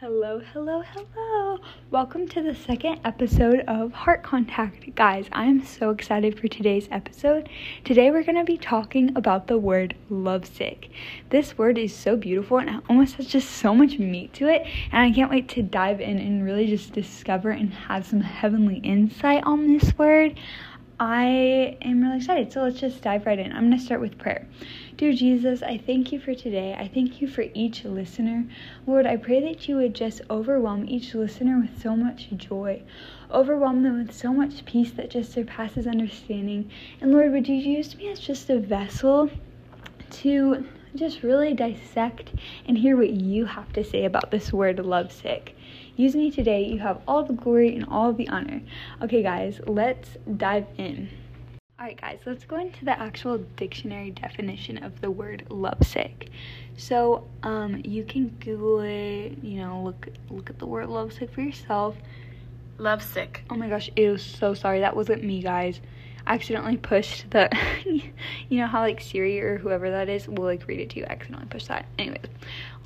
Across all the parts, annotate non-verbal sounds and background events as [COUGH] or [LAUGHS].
Hello, hello, hello. Welcome to the second episode of Heart Contact. Guys, I'm so excited for today's episode. Today we're going to be talking about the word lovesick. This word is so beautiful and it almost has just so much meat to it, and I can't wait to dive in and really just discover and have some heavenly insight on this word. I am really excited. So let's just dive right in. I'm going to start with prayer. Dear Jesus, I thank you for today. I thank you for each listener. Lord, I pray that you would just overwhelm each listener with so much joy, overwhelm them with so much peace that just surpasses understanding. And Lord, would you use me as just a vessel to just really dissect and hear what you have to say about this word lovesick. Use me today. You have all the glory and all the honor. Okay, guys, let's dive in. Alright, guys, let's go into the actual dictionary definition of the word lovesick. So, um, you can Google it, you know, look look at the word lovesick for yourself. Lovesick. Oh my gosh, ew, so sorry. That wasn't me, guys. I accidentally pushed the, [LAUGHS] you know how like Siri or whoever that is will like read it to you. I accidentally pushed that. Anyways,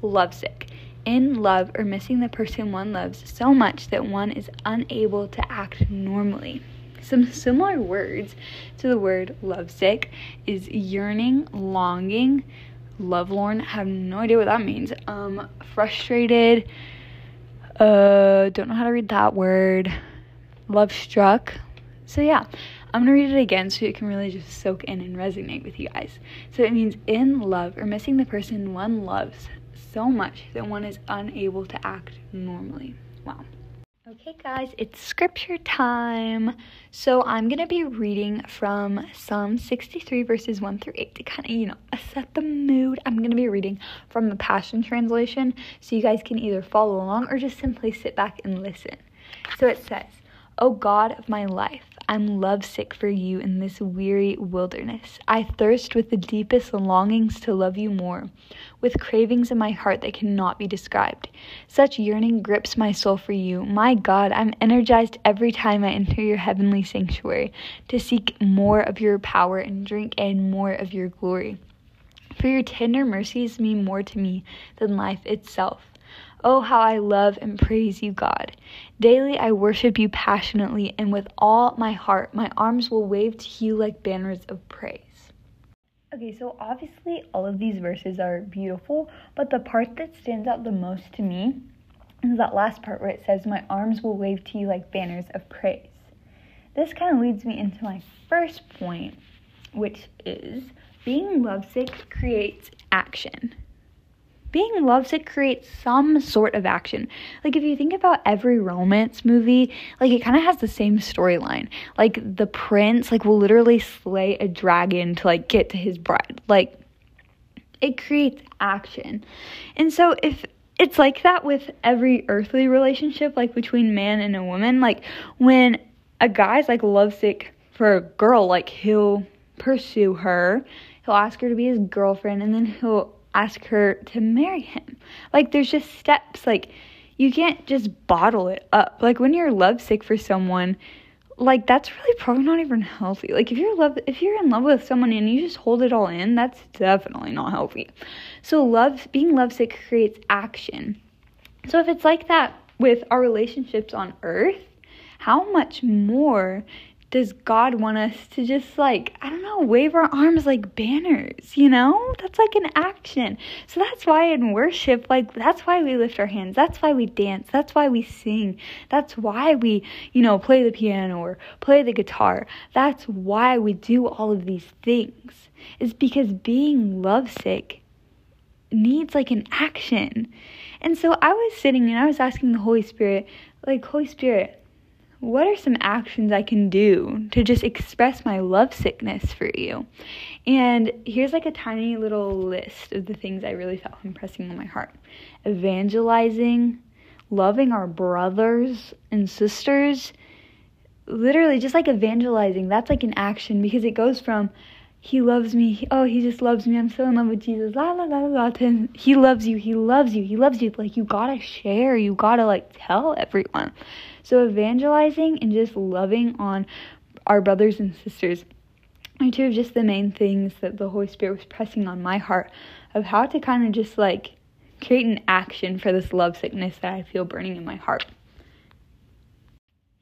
lovesick. In love or missing the person one loves so much that one is unable to act normally. Some similar words to the word lovesick is yearning, longing, lovelorn. I have no idea what that means. Um, frustrated. Uh, don't know how to read that word. Love struck. So yeah, I'm gonna read it again so it can really just soak in and resonate with you guys. So it means in love or missing the person one loves so much that one is unable to act normally. Wow. Okay, guys, it's scripture time. So I'm going to be reading from Psalm 63, verses 1 through 8 to kind of, you know, set the mood. I'm going to be reading from the Passion Translation so you guys can either follow along or just simply sit back and listen. So it says, O God of my life, I'm lovesick for you in this weary wilderness. I thirst with the deepest longings to love you more, with cravings in my heart that cannot be described. Such yearning grips my soul for you. My God, I'm energized every time I enter your heavenly sanctuary to seek more of your power and drink in more of your glory. For your tender mercies mean more to me than life itself. Oh, how I love and praise you, God. Daily I worship you passionately, and with all my heart, my arms will wave to you like banners of praise. Okay, so obviously all of these verses are beautiful, but the part that stands out the most to me is that last part where it says, My arms will wave to you like banners of praise. This kind of leads me into my first point, which is being lovesick creates action being lovesick creates some sort of action. Like if you think about every romance movie, like it kind of has the same storyline. Like the prince like will literally slay a dragon to like get to his bride. Like it creates action. And so if it's like that with every earthly relationship like between man and a woman, like when a guy's like lovesick for a girl, like he'll pursue her, he'll ask her to be his girlfriend and then he'll ask her to marry him. Like there's just steps like you can't just bottle it up. Like when you're lovesick for someone, like that's really probably not even healthy. Like if you're love if you're in love with someone and you just hold it all in, that's definitely not healthy. So love being lovesick creates action. So if it's like that with our relationships on earth, how much more does God want us to just like, I don't know, wave our arms like banners, you know? That's like an action. So that's why in worship, like, that's why we lift our hands. That's why we dance. That's why we sing. That's why we, you know, play the piano or play the guitar. That's why we do all of these things. Is because being lovesick needs like an action. And so I was sitting and I was asking the Holy Spirit, like, Holy Spirit, what are some actions I can do to just express my lovesickness for you? And here's like a tiny little list of the things I really felt impressing on my heart evangelizing, loving our brothers and sisters, literally just like evangelizing. That's like an action because it goes from he loves me. Oh, he just loves me. I'm so in love with Jesus. La la la la. To he loves you. He loves you. He loves you. Like you gotta share. You gotta like tell everyone. So evangelizing and just loving on our brothers and sisters are two of just the main things that the Holy Spirit was pressing on my heart of how to kind of just like create an action for this love sickness that I feel burning in my heart.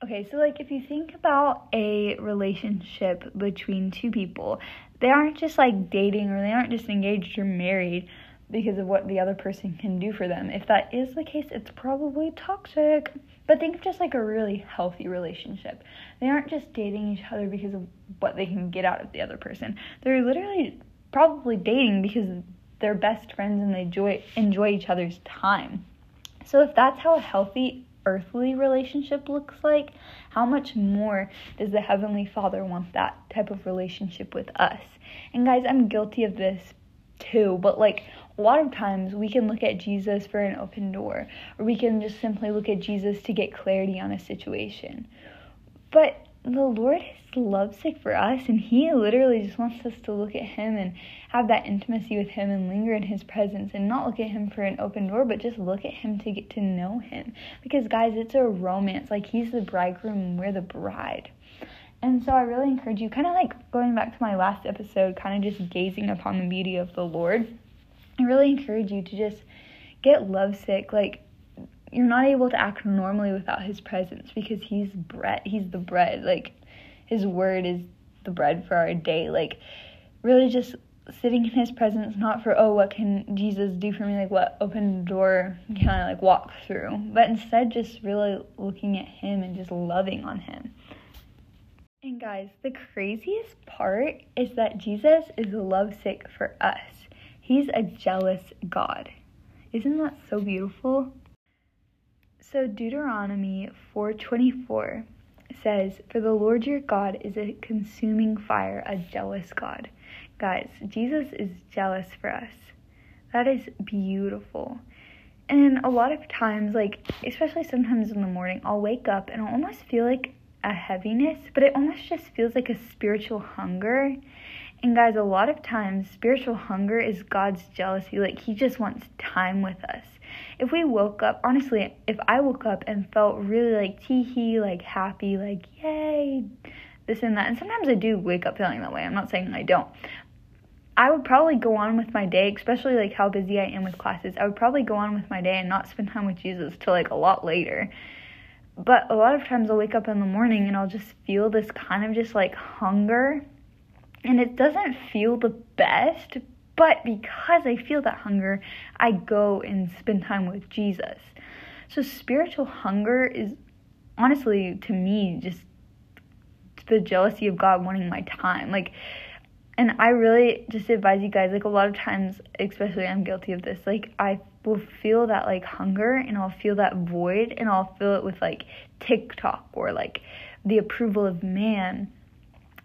Okay, so like if you think about a relationship between two people, they aren't just like dating or they aren't just engaged or married because of what the other person can do for them. If that is the case, it's probably toxic. But think of just like a really healthy relationship. They aren't just dating each other because of what they can get out of the other person. They're literally probably dating because they're best friends and they enjoy enjoy each other's time. So if that's how a healthy earthly relationship looks like, how much more does the Heavenly Father want that type of relationship with us? And guys, I'm guilty of this too, but like a lot of times we can look at Jesus for an open door, or we can just simply look at Jesus to get clarity on a situation. But the Lord is lovesick for us, and He literally just wants us to look at Him and have that intimacy with Him and linger in His presence and not look at Him for an open door, but just look at Him to get to know Him. Because, guys, it's a romance. Like, He's the bridegroom and we're the bride. And so I really encourage you, kind of like going back to my last episode, kind of just gazing upon the beauty of the Lord. I really encourage you to just get lovesick. Like, you're not able to act normally without his presence because he's bread he's the bread like his word is the bread for our day like really just sitting in his presence not for oh what can jesus do for me? Like what open door can i like walk through? But instead just really looking at him and just loving on him. And guys the craziest part is that jesus is lovesick for us he's a jealous god isn't that so beautiful so Deuteronomy 4:24 says, "For the Lord your God is a consuming fire, a jealous God." Guys, Jesus is jealous for us. That is beautiful. And a lot of times, like, especially sometimes in the morning, I'll wake up and I'll almost feel like a heaviness, but it almost just feels like a spiritual hunger. And guys, a lot of times, spiritual hunger is God's jealousy. Like, He just wants time with us if we woke up, honestly, if I woke up and felt really like tee hee, like happy, like yay, this and that, and sometimes I do wake up feeling that way. I'm not saying I don't. I would probably go on with my day, especially like how busy I am with classes. I would probably go on with my day and not spend time with Jesus till like a lot later. But a lot of times I'll wake up in the morning and I'll just feel this kind of just like hunger. And it doesn't feel the best, but because I feel that hunger, I go and spend time with Jesus. So spiritual hunger is honestly to me just the jealousy of God wanting my time. Like and I really just advise you guys like a lot of times especially I'm guilty of this. Like I will feel that like hunger and I'll feel that void and I'll fill it with like TikTok or like the approval of man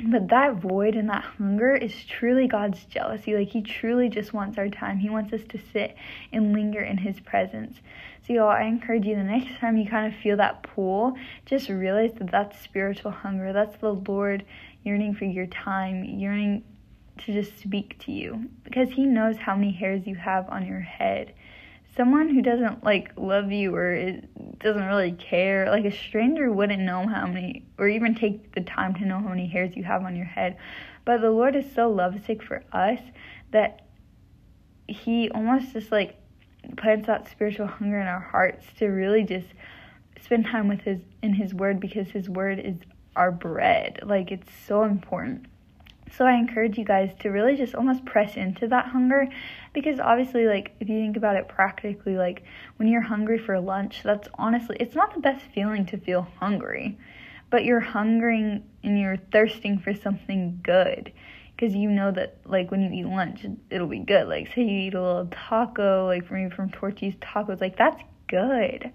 but that void and that hunger is truly God's jealousy. Like, He truly just wants our time. He wants us to sit and linger in His presence. So, y'all, I encourage you the next time you kind of feel that pull, just realize that that's spiritual hunger. That's the Lord yearning for your time, yearning to just speak to you because He knows how many hairs you have on your head someone who doesn't like love you or is, doesn't really care, like a stranger wouldn't know how many, or even take the time to know how many hairs you have on your head. But the Lord is so lovesick for us that He almost just like plants that spiritual hunger in our hearts to really just spend time with His in His Word because His Word is our bread. Like it's so important. So I encourage you guys to really just almost press into that hunger because obviously like if you think about it practically like when you're hungry for lunch, that's honestly it's not the best feeling to feel hungry. But you're hungering and you're thirsting for something good because you know that like when you eat lunch it'll be good. Like say you eat a little taco like me from Torchy's Tacos, like that's good.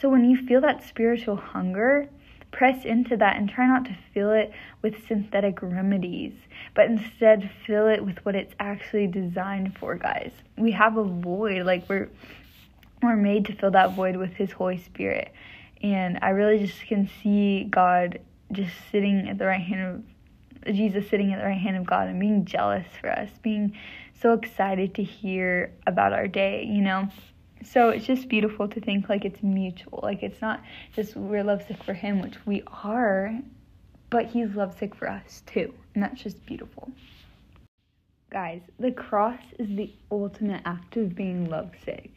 So when you feel that spiritual hunger, press into that and try not to fill it with synthetic remedies, but instead fill it with what it's actually designed for, guys. We have a void, like we're we're made to fill that void with his Holy Spirit. And I really just can see God just sitting at the right hand of Jesus sitting at the right hand of God and being jealous for us, being so excited to hear about our day, you know? So it's just beautiful to think like it's mutual like it's not just we're lovesick for him which we are but he's lovesick for us too and that's just beautiful guys the cross is the ultimate act of being lovesick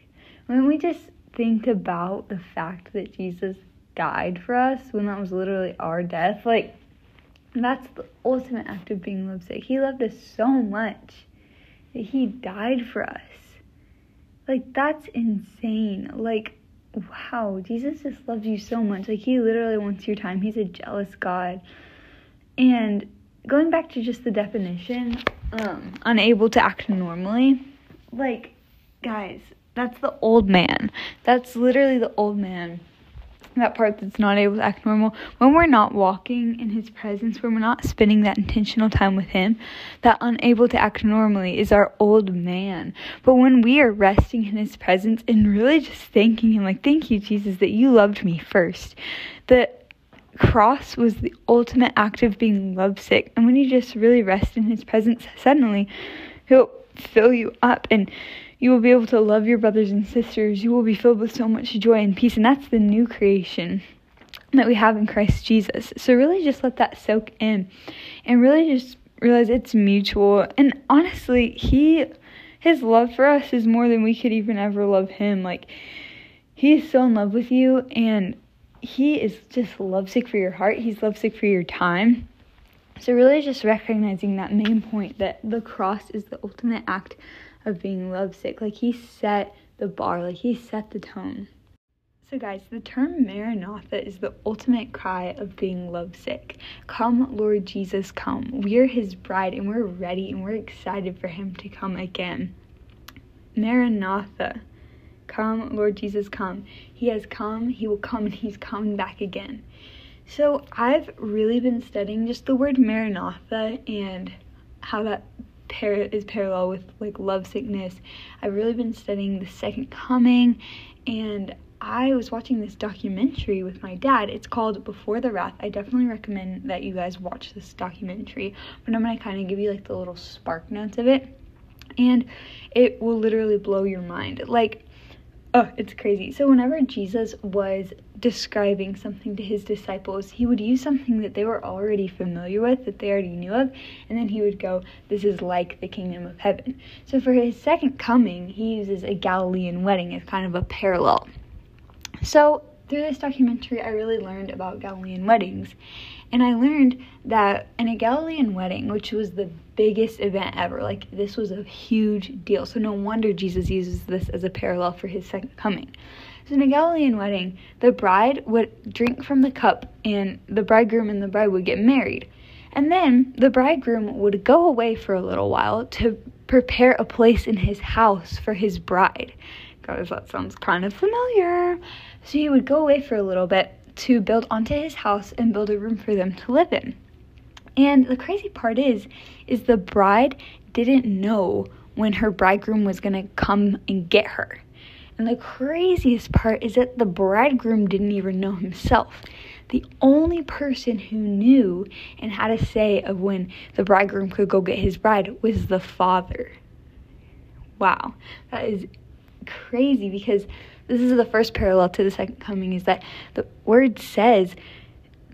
when we just think about the fact that Jesus died for us when that was literally our death, like that's the ultimate act of being lovesick. He loved us so much that he died for us. Like that's insane. Like wow, Jesus just loves you so much. Like he literally wants your time. He's a jealous God. And going back to just the definition, um, unable to act normally, like guys, that's the old man. That's literally the old man that part that's not able to act normal, when we're not walking in His presence, when we're not spending that intentional time with Him, that unable to act normally is our old man. But when we are resting in His presence and really just thanking Him, like, thank you, Jesus, that you loved me first, that cross was the ultimate act of being lovesick. And when you just really rest in His presence, suddenly He'll fill you up and you will be able to love your brothers and sisters. You will be filled with so much joy and peace. And that's the new creation that we have in Christ Jesus. So really just let that soak in and really just realize it's mutual. And honestly, he his love for us is more than we could even ever love him. Like he is so in love with you and he is just lovesick for your heart. He's lovesick for your time. So really just recognizing that main point that the cross is the ultimate act of being lovesick. Like he set the bar, like he set the tone. So, guys, the term Maranatha is the ultimate cry of being lovesick. Come, Lord Jesus, come. We are his bride and we're ready and we're excited for him to come again. Maranatha. Come, Lord Jesus, come. He has come, he will come, and he's coming back again. So, I've really been studying just the word Maranatha and how that par- is parallel with like love sickness. I've really been studying the second coming and I was watching this documentary with my dad. It's called Before the Wrath. I definitely recommend that you guys watch this documentary, but I'm going to kind of give you like the little spark notes of it. And it will literally blow your mind. Like Oh, it's crazy. So, whenever Jesus was describing something to his disciples, he would use something that they were already familiar with, that they already knew of, and then he would go, This is like the kingdom of heaven. So, for his second coming, he uses a Galilean wedding as kind of a parallel. So, through this documentary, I really learned about Galilean weddings. And I learned that in a Galilean wedding, which was the biggest event ever, like this was a huge deal. So no wonder Jesus uses this as a parallel for his second coming. So in a Galilean wedding, the bride would drink from the cup and the bridegroom and the bride would get married. And then the bridegroom would go away for a little while to prepare a place in his house for his bride. Guys, that sounds kind of familiar. So he would go away for a little bit to build onto his house and build a room for them to live in. And the crazy part is is the bride didn't know when her bridegroom was going to come and get her. And the craziest part is that the bridegroom didn't even know himself. The only person who knew and had a say of when the bridegroom could go get his bride was the father. Wow, that is crazy because this is the first parallel to the second coming is that the word says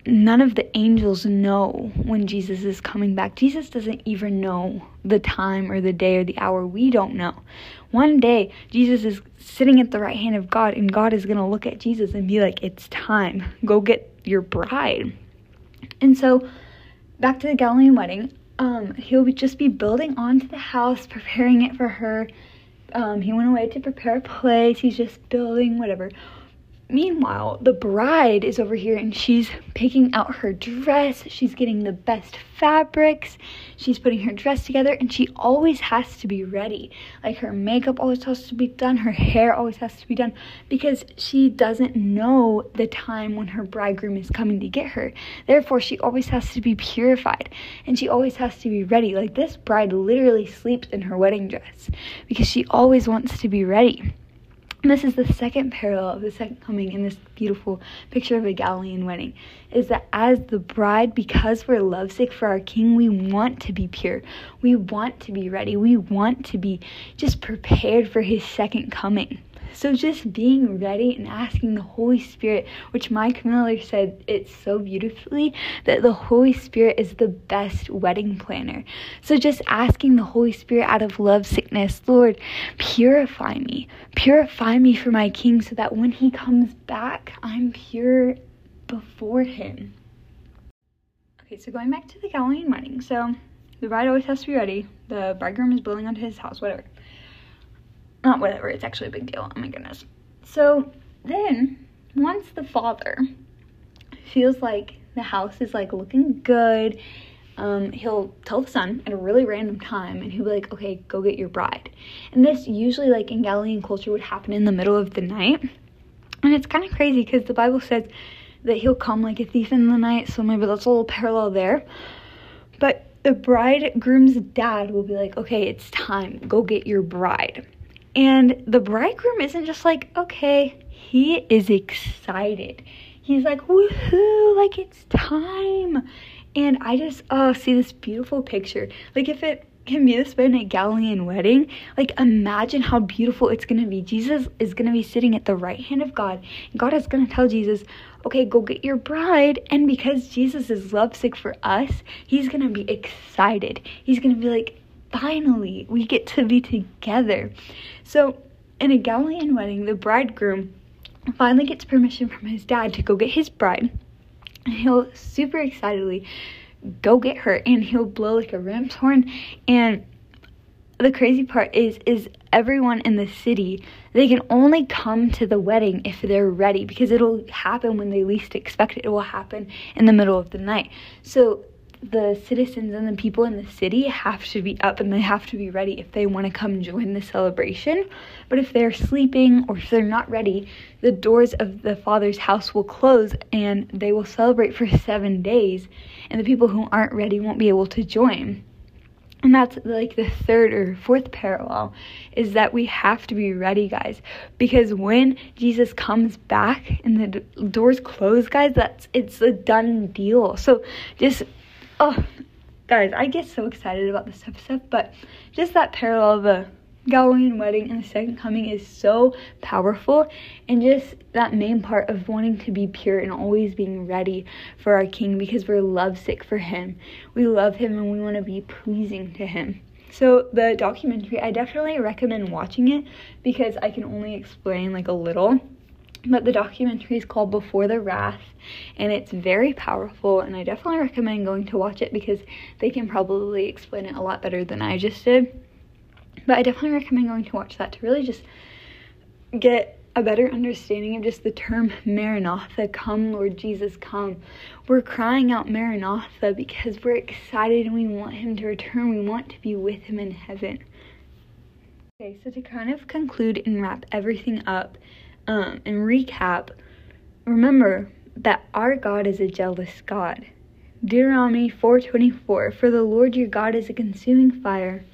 none of the angels know when Jesus is coming back. Jesus doesn't even know the time or the day or the hour. We don't know. One day, Jesus is sitting at the right hand of God, and God is going to look at Jesus and be like, It's time. Go get your bride. And so, back to the Galilean wedding, um, he'll just be building onto the house, preparing it for her um, he went away to prepare a place. He's just building, whatever. Meanwhile, the bride is over here and she's picking out her dress. She's getting the best fabrics. She's putting her dress together and she always has to be ready. Like her makeup always has to be done, her hair always has to be done because she doesn't know the time when her bridegroom is coming to get her. Therefore, she always has to be purified and she always has to be ready. Like this bride literally sleeps in her wedding dress because she always wants to be ready. This is the second parallel of the second coming in this beautiful picture of a Galilean wedding. Is that as the bride, because we're lovesick for our king, we want to be pure. We want to be ready. We want to be just prepared for his second coming. So just being ready and asking the Holy Spirit, which Mike Miller said it so beautifully, that the Holy Spirit is the best wedding planner. So just asking the Holy Spirit out of love sickness, Lord, purify me. Purify me for my King so that when he comes back, I'm pure before him. Okay, so going back to the Galilean wedding. So the bride always has to be ready. The bridegroom is building onto his house, whatever. Not whatever, it's actually a big deal. Oh my goodness. So then, once the father feels like the house is like looking good, um, he'll tell the son at a really random time and he'll be like, okay, go get your bride. And this usually, like in Galilean culture, would happen in the middle of the night. And it's kind of crazy because the Bible says that he'll come like a thief in the night, so maybe that's a little parallel there. But the bridegroom's dad will be like, okay, it's time, go get your bride. And the bridegroom isn't just like, okay, he is excited. He's like, woohoo, like it's time. And I just oh see this beautiful picture. Like if it can be this in a Galilean wedding, like imagine how beautiful it's gonna be. Jesus is gonna be sitting at the right hand of God. God is gonna tell Jesus, okay, go get your bride. And because Jesus is lovesick for us, he's gonna be excited. He's gonna be like, finally, we get to be together. So, in a Galilean wedding, the bridegroom finally gets permission from his dad to go get his bride. And he'll super excitedly go get her and he'll blow like a ram's horn and the crazy part is is everyone in the city they can only come to the wedding if they're ready because it'll happen when they least expect it it will happen in the middle of the night so the citizens and the people in the city have to be up and they have to be ready if they want to come join the celebration. But if they're sleeping or if they're not ready, the doors of the Father's house will close and they will celebrate for seven days, and the people who aren't ready won't be able to join. And that's like the third or fourth parallel is that we have to be ready, guys. Because when Jesus comes back and the d- doors close, guys, that's it's a done deal. So just oh, guys, I get so excited about this type of stuff, but just that parallel of the Galilean wedding and the second coming is so powerful, and just that main part of wanting to be pure and always being ready for our King because we're lovesick for Him. We love Him and we want to be pleasing to Him. So the documentary, I definitely recommend watching it because I can only explain like a little but the documentary is called Before the Wrath and it's very powerful and I definitely recommend going to watch it because they can probably explain it a lot better than I just did. But I definitely recommend going to watch that to really just get a better understanding of just the term Maranatha, come Lord Jesus, come. We're crying out Maranatha because we're excited and we want him to return. We want to be with him in heaven. Okay, so to kind of conclude and wrap everything up, um, and recap, remember that our God is a jealous God. Deuteronomy 4:24 For the Lord your God is a consuming fire.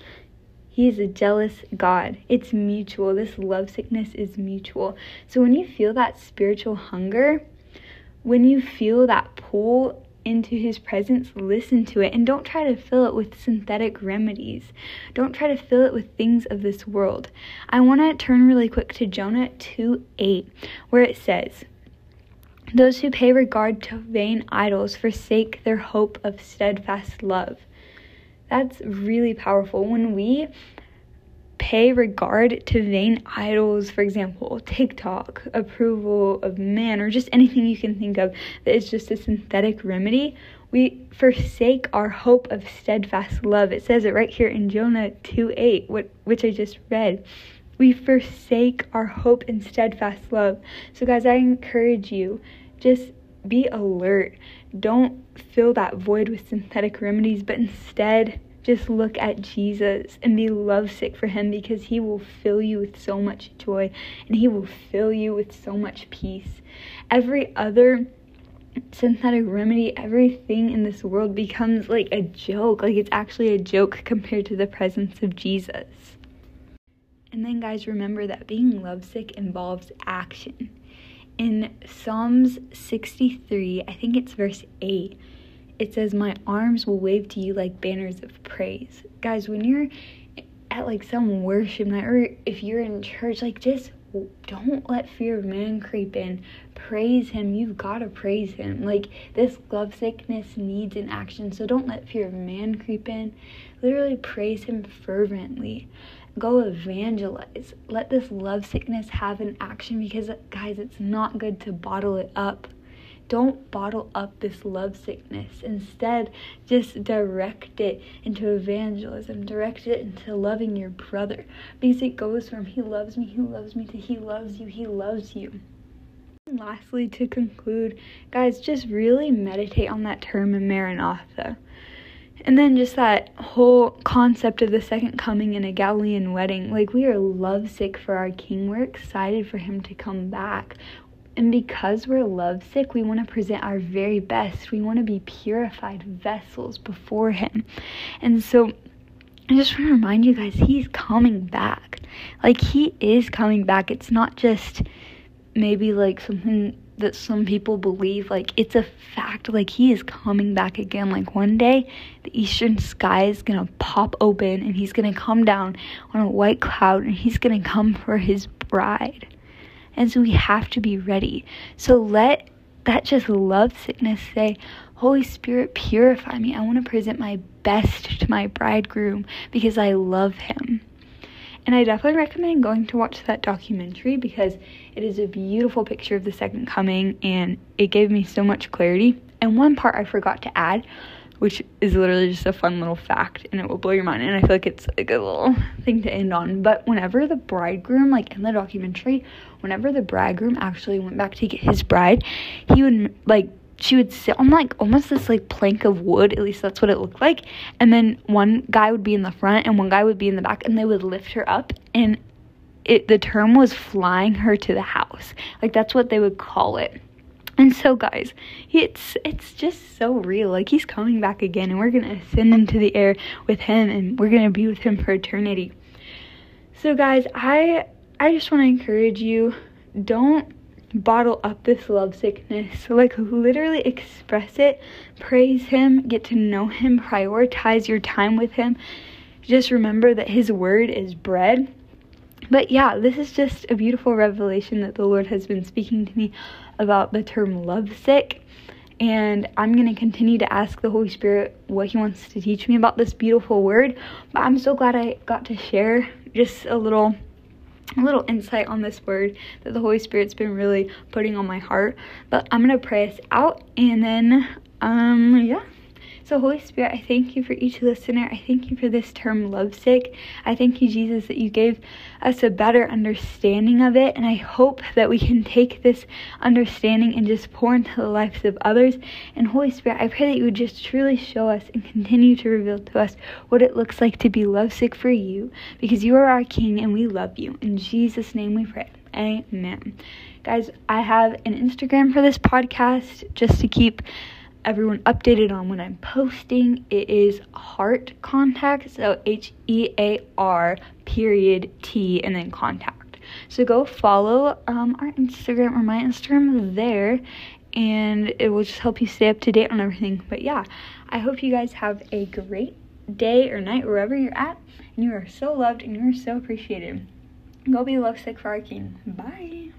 He is a jealous God. It's mutual. This love sickness is mutual. So when you feel that spiritual hunger, when you feel that pull into his presence, listen to it and don't try to fill it with synthetic remedies. Don't try to fill it with things of this world. I want to turn really quick to Jonah 2 8, where it says, Those who pay regard to vain idols forsake their hope of steadfast love. That's really powerful. When we pay regard to vain idols, for example, TikTok, approval of man, or just anything you can think of that is just a synthetic remedy, we forsake our hope of steadfast love. It says it right here in Jonah 2 8, which I just read. We forsake our hope in steadfast love. So, guys, I encourage you just be alert. Don't fill that void with synthetic remedies, but instead, just look at Jesus and be lovesick for him because he will fill you with so much joy and he will fill you with so much peace. Every other synthetic remedy, everything in this world becomes like a joke. Like it's actually a joke compared to the presence of Jesus. And then, guys, remember that being lovesick involves action. In Psalms 63, I think it's verse 8, it says, My arms will wave to you like banners of praise. Guys, when you're at like some worship night or if you're in church, like just don't let fear of man creep in. Praise him. You've got to praise him. Like this love sickness needs an action. So don't let fear of man creep in. Literally praise him fervently. Go evangelize. Let this love sickness have an action because, guys, it's not good to bottle it up. Don't bottle up this lovesickness. Instead, just direct it into evangelism, direct it into loving your brother. Because it goes from he loves me, he loves me, to he loves you, he loves you. And lastly, to conclude, guys, just really meditate on that term in Maranatha. And then just that whole concept of the second coming in a Galilean wedding. Like, we are lovesick for our King. We're excited for him to come back. And because we're lovesick, we want to present our very best. We want to be purified vessels before Him. And so I just want to remind you guys, He's coming back. Like, He is coming back. It's not just maybe like something that some people believe. Like, it's a fact. Like, He is coming back again. Like, one day, the eastern sky is going to pop open and He's going to come down on a white cloud and He's going to come for His bride. And so we have to be ready. So let that just love sickness say, Holy Spirit, purify me. I want to present my best to my bridegroom because I love him. And I definitely recommend going to watch that documentary because it is a beautiful picture of the second coming and it gave me so much clarity. And one part I forgot to add which is literally just a fun little fact and it will blow your mind. And I feel like it's like a little thing to end on. But whenever the bridegroom, like in the documentary, whenever the bridegroom actually went back to get his bride, he would like she would sit on like almost this like plank of wood at least that's what it looked like and then one guy would be in the front and one guy would be in the back and they would lift her up and it the term was flying her to the house like that's what they would call it and so guys, it's it's just so real. Like he's coming back again and we're going to ascend into the air with him and we're going to be with him for eternity. So guys, I I just want to encourage you don't bottle up this love sickness. Like literally express it, praise him, get to know him, prioritize your time with him. Just remember that his word is bread. But yeah, this is just a beautiful revelation that the Lord has been speaking to me about the term lovesick. And I'm going to continue to ask the Holy Spirit what He wants to teach me about this beautiful word. But I'm so glad I got to share just a little a little insight on this word that the Holy Spirit's been really putting on my heart. But I'm gonna pray us out and then um yeah, so, Holy Spirit, I thank you for each listener. I thank you for this term, lovesick. I thank you, Jesus, that you gave us a better understanding of it. And I hope that we can take this understanding and just pour into the lives of others. And, Holy Spirit, I pray that you would just truly show us and continue to reveal to us what it looks like to be lovesick for you because you are our King and we love you. In Jesus' name we pray. Amen. Guys, I have an Instagram for this podcast just to keep everyone updated on when I'm posting. It is heart contact, so H E A R period T and then contact. So go follow um, our Instagram or my Instagram there, and it will just help you stay up to date on everything. But yeah, I hope you guys have a great day or night wherever you're at, and you are so loved and you are so appreciated. Go be lovesick for our King. Bye.